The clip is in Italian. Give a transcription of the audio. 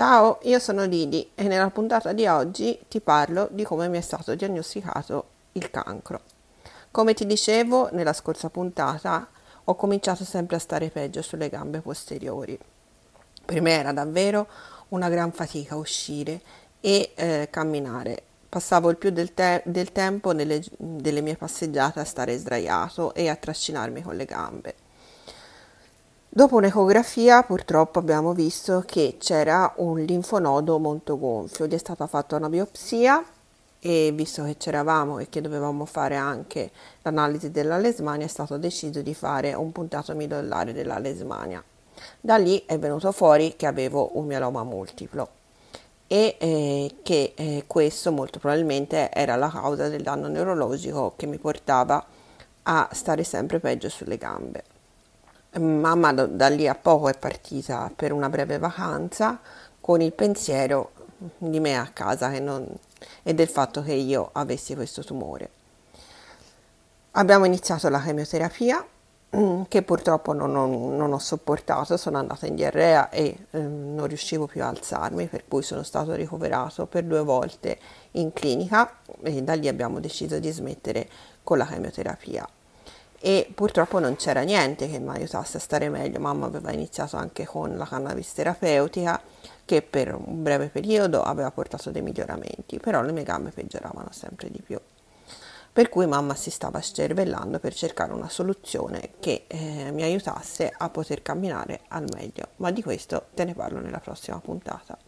Ciao, io sono Lili e nella puntata di oggi ti parlo di come mi è stato diagnosticato il cancro. Come ti dicevo nella scorsa puntata, ho cominciato sempre a stare peggio sulle gambe posteriori. Per me era davvero una gran fatica uscire e eh, camminare. Passavo il più del, te- del tempo nelle, delle mie passeggiate a stare sdraiato e a trascinarmi con le gambe. Dopo un'ecografia purtroppo abbiamo visto che c'era un linfonodo molto gonfio, gli è stata fatta una biopsia e visto che c'eravamo e che dovevamo fare anche l'analisi della lesmania è stato deciso di fare un puntato midollare della lesmania. Da lì è venuto fuori che avevo un mieloma multiplo e eh, che eh, questo molto probabilmente era la causa del danno neurologico che mi portava a stare sempre peggio sulle gambe. Mamma da lì a poco è partita per una breve vacanza con il pensiero di me a casa non, e del fatto che io avessi questo tumore. Abbiamo iniziato la chemioterapia che purtroppo non ho, non ho sopportato, sono andata in diarrea e eh, non riuscivo più a alzarmi, per cui sono stato ricoverato per due volte in clinica e da lì abbiamo deciso di smettere con la chemioterapia e purtroppo non c'era niente che mi aiutasse a stare meglio. Mamma aveva iniziato anche con la cannabis terapeutica che per un breve periodo aveva portato dei miglioramenti, però le mie gambe peggioravano sempre di più. Per cui mamma si stava scervellando per cercare una soluzione che eh, mi aiutasse a poter camminare al meglio, ma di questo te ne parlo nella prossima puntata.